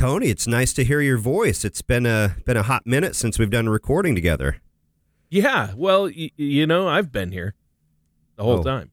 Tony, it's nice to hear your voice. It's been a been a hot minute since we've done a recording together. Yeah, well, y- you know, I've been here the whole Oh. time.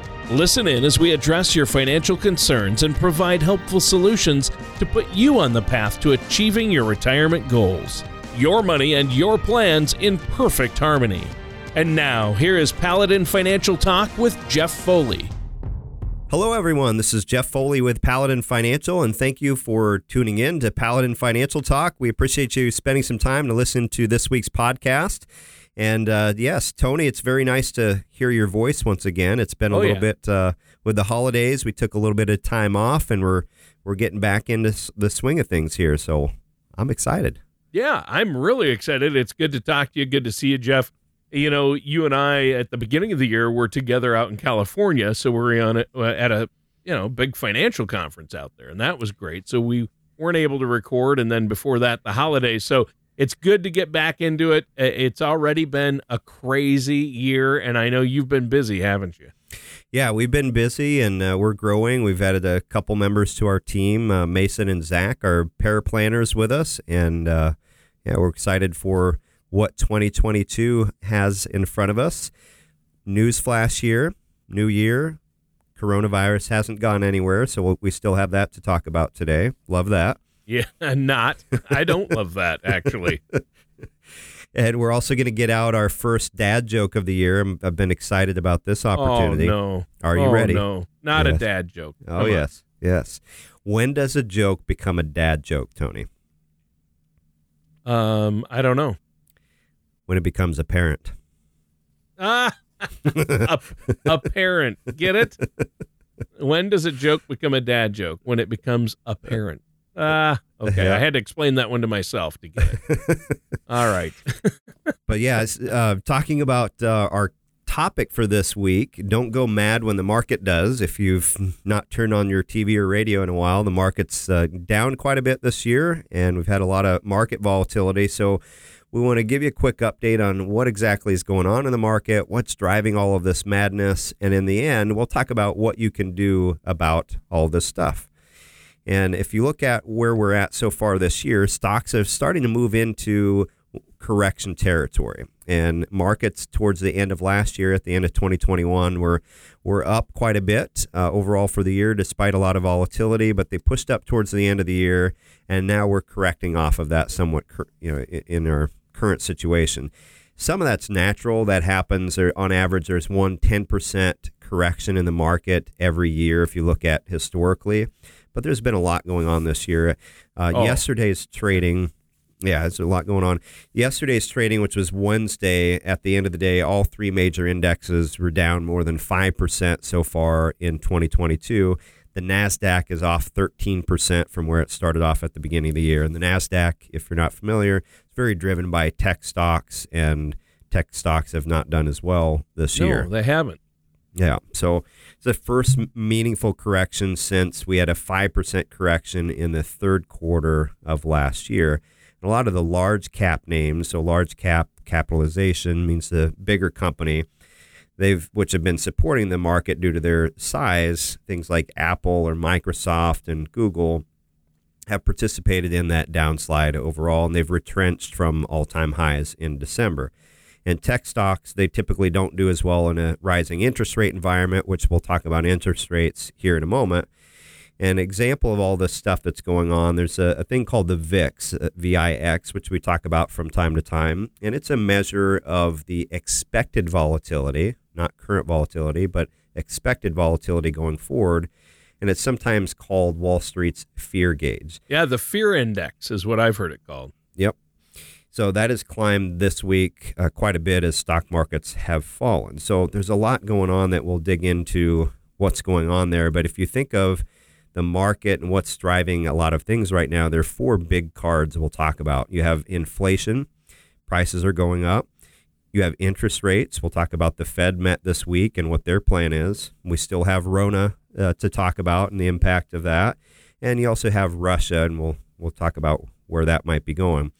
Listen in as we address your financial concerns and provide helpful solutions to put you on the path to achieving your retirement goals. Your money and your plans in perfect harmony. And now, here is Paladin Financial Talk with Jeff Foley. Hello, everyone. This is Jeff Foley with Paladin Financial, and thank you for tuning in to Paladin Financial Talk. We appreciate you spending some time to listen to this week's podcast. And uh, yes, Tony, it's very nice to hear your voice once again. It's been a Oh, little yeah. bit uh, with the holidays. We took a little bit of time off, and we're we're getting back into the swing of things here. So I'm excited. Yeah, I'm really excited. It's good to talk to you. Good to see you, Jeff. You know, you and I at the beginning of the year were together out in California, so we're on a, uh, at a you know big financial conference out there, and that was great. So we weren't able to record, and then before that, the holidays. So it's good to get back into it. It's already been a crazy year, and I know you've been busy, haven't you? Yeah, we've been busy and uh, we're growing. We've added a couple members to our team. Uh, Mason and Zach are paraplanners with us, and uh, yeah, we're excited for what 2022 has in front of us. Newsflash here, new year. Coronavirus hasn't gone anywhere, so we still have that to talk about today. Love that. Yeah, not. I don't love that actually. And we're also going to get out our first dad joke of the year. I've been excited about this opportunity. Oh no. Are you Oh, ready? No, not a dad joke. Oh, Come on. yes. Yes. When does a joke become a dad joke, Tony? Um, I don't know. When it becomes apparent. Ah, a, a parent. Get it? When does a joke become a dad joke? When it becomes apparent. Ah, okay. Yeah. I had to explain that one to myself to get it. All right. But yeah, uh, talking about uh, our topic for this week, don't go mad when the market does. If you've not turned on your TV or radio in a while, the market's uh, down quite a bit this year, and we've had a lot of market volatility. So we want to give you a quick update on what exactly is going on in the market, what's driving all of this madness, and in the end, we'll talk about what you can do about all this stuff. And if you look at where we're at so far this year, stocks are starting to move into correction territory. And markets towards the end of last year, at the end of 2021, were were up quite a bit uh, overall for the year, despite a lot of volatility. But they pushed up towards the end of the year, and now we're correcting off of that somewhat, you know, in our current situation. Some of that's natural. That happens. There, on average, there's one 10% correction in the market every year if you look at historically. But there's been a lot going on this year. Uh, Oh. Yesterday's trading, yeah, there's a lot going on. Yesterday's trading, which was Wednesday, at the end of the day, all three major indexes were down more than 5% so far in 2022. The NASDAQ is off 13% from where it started off at the beginning of the year. And the NASDAQ, if you're not familiar, it's very driven by tech stocks, and tech stocks have not done as well this year. No, they haven't. Yeah. So it's the first meaningful correction since we had a 5% correction in the third quarter of last year. And a lot of the large cap names, so large cap capitalization means the bigger company, they've which have been supporting the market due to their size, things like Apple or Microsoft and Google have participated in that downslide overall and they've retrenched from all-time highs in December. And tech stocks, they typically don't do as well in a rising interest rate environment, which we'll talk about interest rates here in a moment. An example of all this stuff that's going on, there's a, a thing called the VIX, V-I-X, which we talk about from time to time. And it's a measure of the expected volatility, not current volatility, but expected volatility going forward. And it's sometimes called Wall Street's fear gauge. Yeah, the fear index is what I've heard it called. So that has climbed this week uh, quite a bit as stock markets have fallen. So there's a lot going on that we'll dig into what's going on there. But if you think of the market and what's driving a lot of things right now, there are four big cards we'll talk about. You have inflation, prices are going up. You have interest rates. We'll talk about the Fed met this week and what their plan is. We still have Rona uh, to talk about and the impact of that. And you also have Russia, and we'll we'll talk about where that might be going.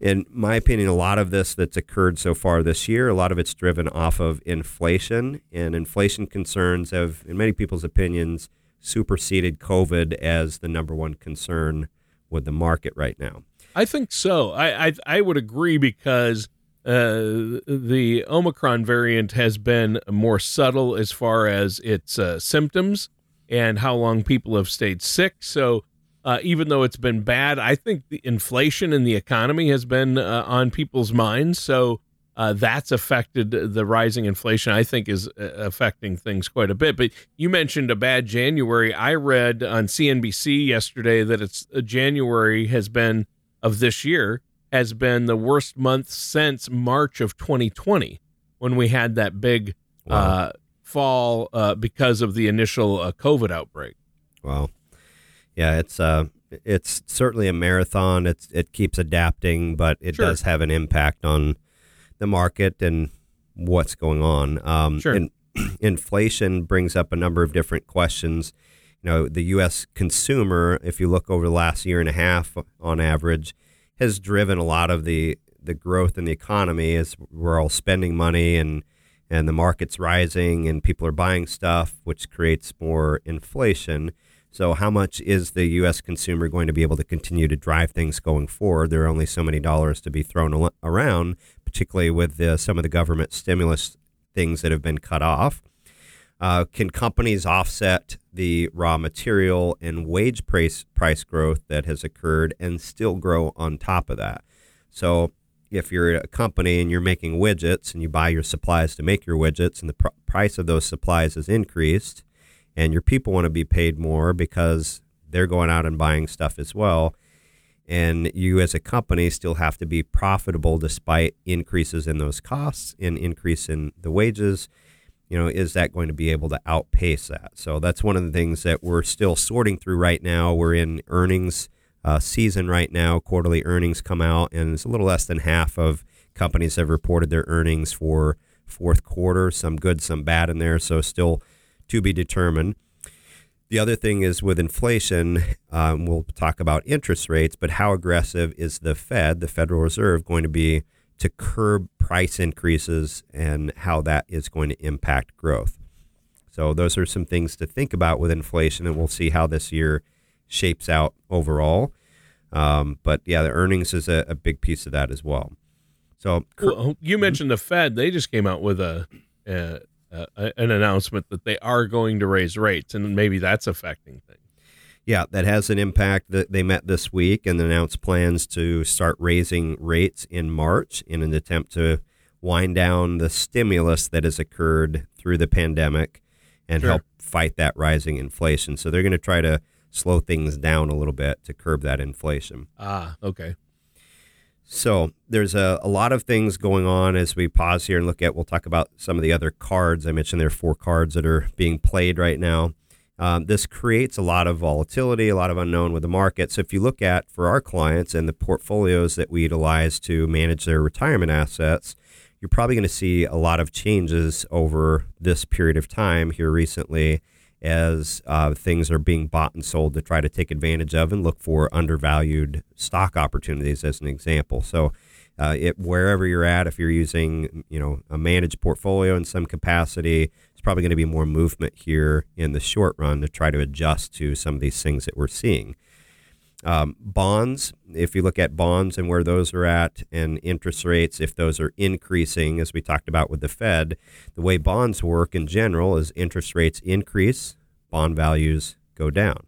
In my opinion, a lot of this that's occurred so far this year, a lot of it's driven off of inflation, and inflation concerns have, in many people's opinions, superseded COVID as the number one concern with the market right now. I think so. I I, I would agree because uh, the Omicron variant has been more subtle as far as its uh, symptoms and how long people have stayed sick. So uh, even though it's been bad, I think the inflation in the economy has been uh, on people's minds. So uh, that's affected the rising inflation. I think is uh, affecting things quite a bit. But you mentioned a bad January. I read on CNBC yesterday that it's uh, January has been of this year has been the worst month since March of 2020 when we had that big wow. Uh, fall because of the initial COVID outbreak. Wow yeah, it's uh, it's certainly a marathon. It's it keeps adapting, but it sure. does have an impact on the market and what's going on. Um, sure. And inflation brings up a number of different questions. You know, the U.S. consumer, if you look over the last year and a half, on average, has driven a lot of the the growth in the economy as we're all spending money and and the market's rising and people are buying stuff, which creates more inflation. So, how much is the U.S. consumer going to be able to continue to drive things going forward? There are only so many dollars to be thrown around, particularly with the, some of the government stimulus things that have been cut off. Uh, can companies offset the raw material and wage price, price growth that has occurred and still grow on top of that? So, if you're a company and you're making widgets and you buy your supplies to make your widgets and the pr- price of those supplies has increased, and your people want to be paid more because they're going out and buying stuff as well. And you, as a company, still have to be profitable despite increases in those costs and increase in the wages. You know, is that going to be able to outpace that? So that's one of the things that we're still sorting through right now. We're in earnings uh, season right now. Quarterly earnings come out, and it's a little less than half of companies have reported their earnings for fourth quarter. Some good, some bad in there. So still to be determined. The other thing is with inflation, um, we'll talk about interest rates, but how aggressive is the Fed, the Federal Reserve, going to be to curb price increases and how that is going to impact growth? So, those are some things to think about with inflation, and we'll see how this year shapes out overall. Um, but yeah, the earnings is a, a, big piece of that as well. So, well, you mentioned the Fed; they just came out with a, a uh, an announcement that they are going to raise rates, and maybe that's affecting things. Yeah, that has an impact. That they met this week and announced plans to start raising rates in March in an attempt to wind down the stimulus that has occurred through the pandemic and sure. help fight that rising inflation. So they're going to try to slow things down a little bit to curb that inflation. Ah, okay. So there's a, a lot of things going on as we pause here and look at. We'll talk about some of the other cards. I mentioned there are four cards that are being played right now. Um, this creates a lot of volatility, a lot of unknown with the market. So if you look at for our clients and the portfolios that we utilize to manage their retirement assets, you're probably going to see a lot of changes over this period of time here recently as uh, things are being bought and sold to try to take advantage of and look for undervalued stock opportunities as an example. So, uh, it, wherever you're at, if you're using you know a managed portfolio in some capacity, it's probably going to be more movement here in the short run to try to adjust to some of these things that we're seeing. Um, bonds, if you look at bonds and where those are at, and interest rates, if those are increasing, as we talked about with the Fed, the way bonds work in general is interest rates increase, bond values go down.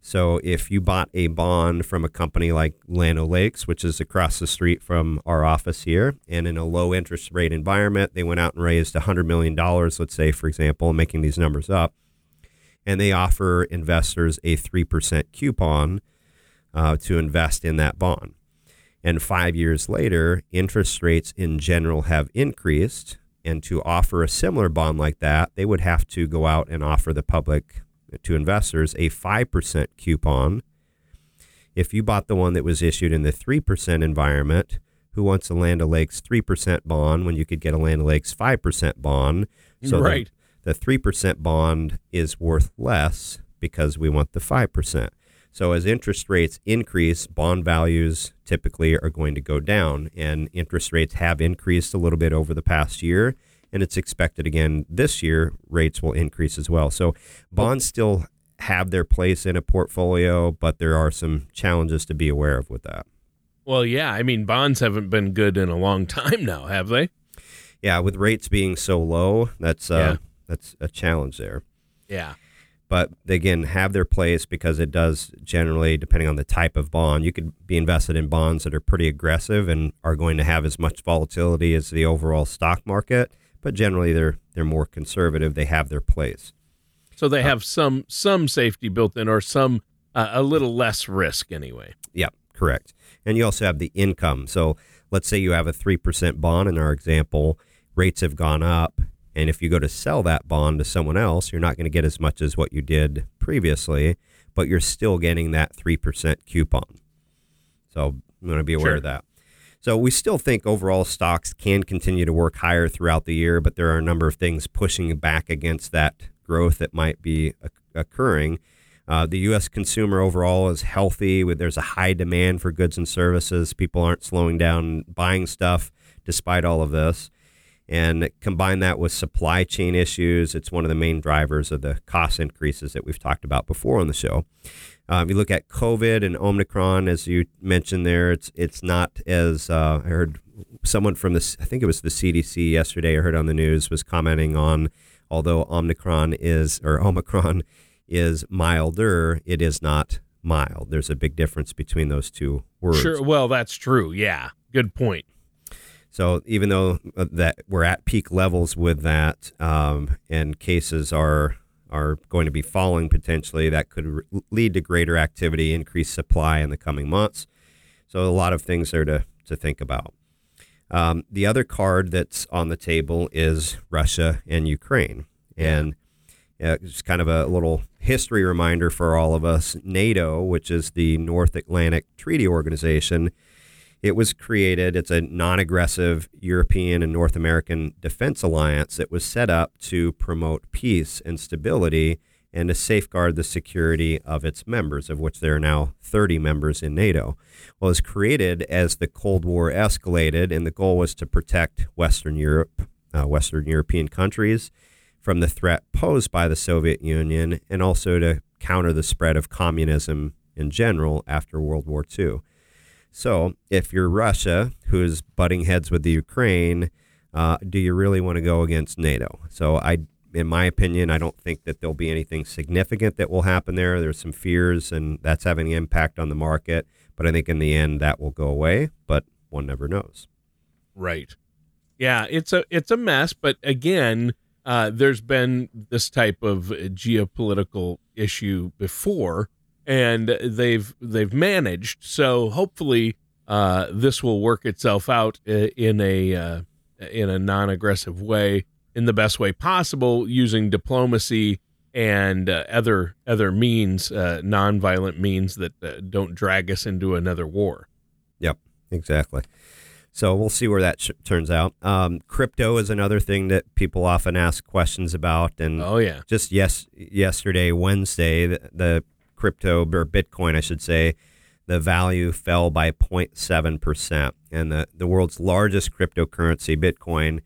So if you bought a bond from a company like Land O'Lakes, which is across the street from our office here, and in a low interest rate environment, they went out and raised $100 million, let's say, for example, making these numbers up, and they offer investors a 3% coupon uh, to invest in that bond. And five years later, interest rates in general have increased. And to offer a similar bond like that, they would have to go out and offer the public to investors a 5% coupon. If you bought the one that was issued in the 3% environment, who wants a Land O'Lakes 3% bond when you could get a Land O'Lakes 5% bond? So right. the, the 3% bond is worth less because we want the 5%. So as interest rates increase, bond values typically are going to go down, and interest rates have increased a little bit over the past year, and it's expected again this year rates will increase as well. So bonds still have their place in a portfolio, but there are some challenges to be aware of with that. Well, yeah, I mean bonds haven't been good in a long time now, have they? Yeah, with rates being so low, that's uh, yeah. that's a challenge there. Yeah but they again have their place because it does generally depending on the type of bond you could be invested in bonds that are pretty aggressive and are going to have as much volatility as the overall stock market but generally they're they're more conservative. They have their place. So they uh, have some some safety built in or some uh, a little less risk anyway. Yep correct. And you also have the income. So let's say you have a 3% bond in our example rates have gone up and if you go to sell that bond to someone else, you're not going to get as much as what you did previously, but you're still getting that 3% coupon. So I'm going to be aware sure. of that. So we still think overall stocks can continue to work higher throughout the year, but there are a number of things pushing back against that growth that might be occurring. Uh, the U.S. consumer overall is healthy. There's a high demand for goods and services. People aren't slowing down buying stuff despite all of this and combine that with supply chain issues. It's one of the main drivers of the cost increases that we've talked about before on the show. If you look at COVID and Omicron, as you mentioned there, it's it's not as uh, I heard someone from this. I think it was the CDC yesterday. I heard on the news was commenting on although Omicron is or Omicron is milder, it is not mild. There's a big difference between those two words. Sure. Well, that's true. Yeah. Good point. So even though uh, that we're at peak levels with that, um, and cases are are going to be falling potentially, that could re- lead to greater activity, increased supply in the coming months. So a lot of things there to to think about. Um, the other card that's on the table is Russia and Ukraine, and uh, it's kind of a little history reminder for all of us. NATO, which is the North Atlantic Treaty Organization it was created, it's a non aggressive European and North American defense alliance that was set up to promote peace and stability and to safeguard the security of its members, of which there are now 30 members in NATO. Well, it was created as the Cold War escalated, and the goal was to protect Western Europe, uh, Western European countries from the threat posed by the Soviet Union and also to counter the spread of communism in general after World War II. So, if you're Russia, who's butting heads with the Ukraine, uh, do you really want to go against NATO? So, I, in my opinion, I don't think that there'll be anything significant that will happen there. There's some fears, and that's having an impact on the market. But I think in the end, that will go away. But one never knows. Right. Yeah, it's a it's a mess. But again, uh, there's been this type of geopolitical issue before and they've they've managed. So hopefully, uh, this will work itself out in a uh, in a non-aggressive way, in the best way possible, using diplomacy and uh, other other means, uh, non-violent means that uh, don't drag us into another war. Yep, exactly. So we'll see where that sh- turns out. Um, crypto is another thing that people often ask questions about, and oh yeah, just yes, yesterday, Wednesday, the, the crypto or Bitcoin, I should say, the value fell by 0.7%. And the, the world's largest cryptocurrency, Bitcoin,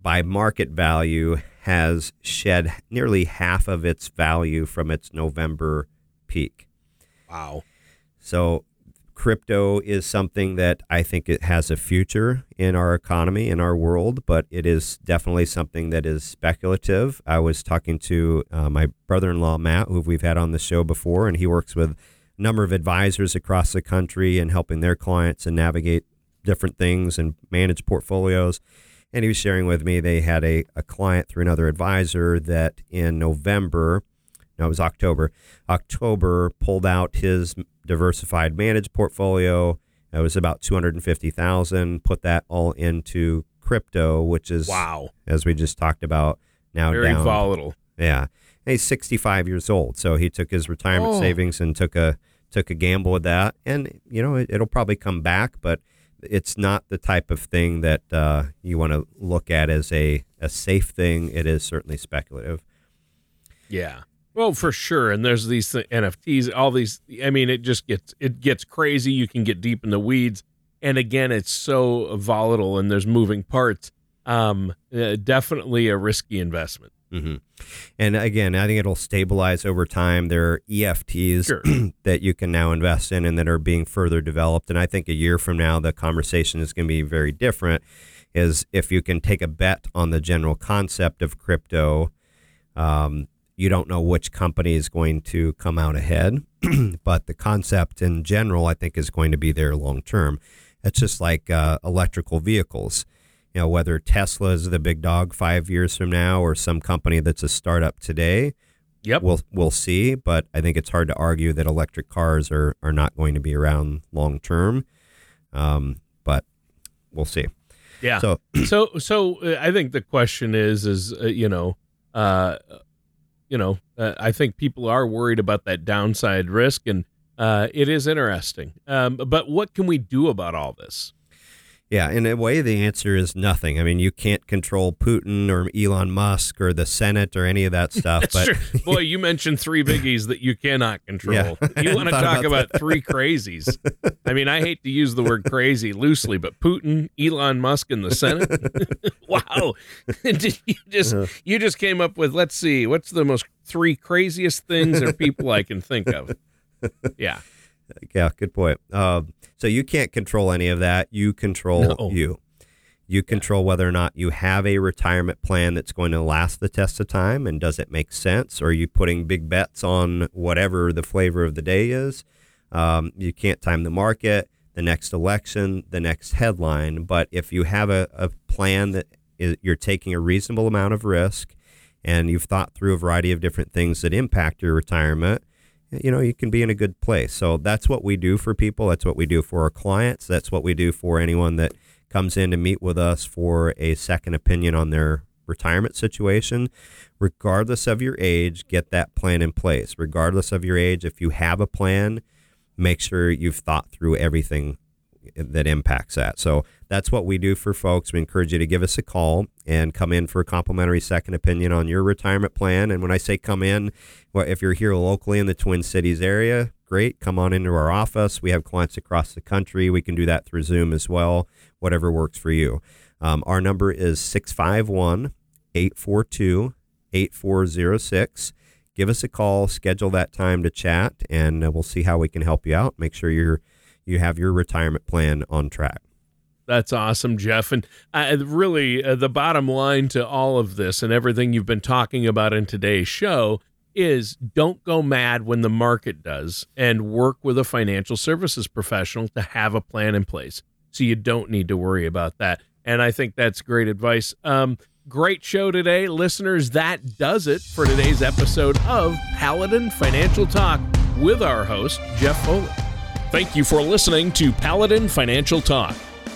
by market value, has shed nearly half of its value from its November peak. Wow. So crypto is something that I think it has a future in our economy, in our world, but it is definitely something that is speculative. I was talking to uh, my brother in law, Matt, who we've had on the show before, and he works with a number of advisors across the country and helping their clients and navigate different things and manage portfolios. And he was sharing with me they had a, a client through another advisor that in November, no, it was October, October pulled out his diversified managed portfolio. It was about 250,000. Put that all into crypto, which is wow, as we just talked about now very down, volatile. Yeah, he's 65 years old, so he took his retirement Oh. savings and took a took a gamble with that, and you know it, it'll probably come back, but it's not the type of thing that uh, you want to look at as a a safe thing. It is certainly speculative. Yeah. Well, for sure. And there's these th- NFTs, all these. I mean, it just gets it gets crazy. You can get deep in the weeds, and again, it's so volatile and there's moving parts. Um, uh, definitely a risky investment. hmm And again, I think it'll stabilize over time. There are EFTs Sure. that you can now invest in and that are being further developed. And I think a year from now, the conversation is going to be very different. Is if you can take a bet on the general concept of crypto, um, you don't know which company is going to come out ahead, but the concept in general, I think, is going to be there long term. It's just like uh, electrical vehicles. You know, whether Tesla is the big dog five years from now or some company that's a startup today, Yep. we'll we'll see. But I think it's hard to argue that electric cars are, are not going to be around long term. Um, but we'll see. yeah. So so so uh, I think the question is is uh, you know uh you know uh, I think people are worried about that downside risk and uh it is interesting. Um but what can we do about all this? Yeah, in a way, the answer is nothing. I mean, you can't control Putin or Elon Musk or the Senate or any of that stuff. That's but true. Boy, you mentioned three biggies that you cannot control. Yeah. You want to talk about about, three crazies. I mean, I hate to use the word crazy loosely, but Putin, Elon Musk, and the Senate. wow. Did you just Uh-huh. you just came up with let's see, what's the most three craziest things or people I can think of? Yeah. yeah, good point. Um, so you can't control any of that. You control No. you. You control whether or not you have a retirement plan that's going to last the test of time, and does it make sense? Or are you putting big bets on whatever the flavor of the day is? Um, you can't time the market, the next election, the next headline. But if you have a, a plan that is, you're taking a reasonable amount of risk, and you've thought through a variety of different things that impact your retirement, you know, you can be in a good place. So that's what we do for people. That's what we do for our clients. That's what we do for anyone that comes in to meet with us for a second opinion on their retirement situation. Regardless of your age, get that plan in place. Regardless of your age, if you have a plan, make sure you've thought through everything that impacts that. So that's what we do for folks. We encourage you to give us a call and come in for a complimentary second opinion on your retirement plan. And when I say come in, well, if you're here locally in the Twin Cities area, great. Come on into our office. We have clients across the country. We can do that through Zoom as well, whatever works for you. Um, our number is 651 842 8406. Give us a call, schedule that time to chat, and uh, we'll see how we can help you out. Make sure you're you have your retirement plan on track. That's awesome, Jeff. And uh, really, uh, the bottom line to all of this and everything you've been talking about in today's show is don't go mad when the market does and work with a financial services professional to have a plan in place. So you don't need to worry about that. And I think that's great advice. Um, great show today. Listeners, that does it for today's episode of Paladin Financial Talk with our host, Jeff Foley. Thank you for listening to Paladin Financial Talk.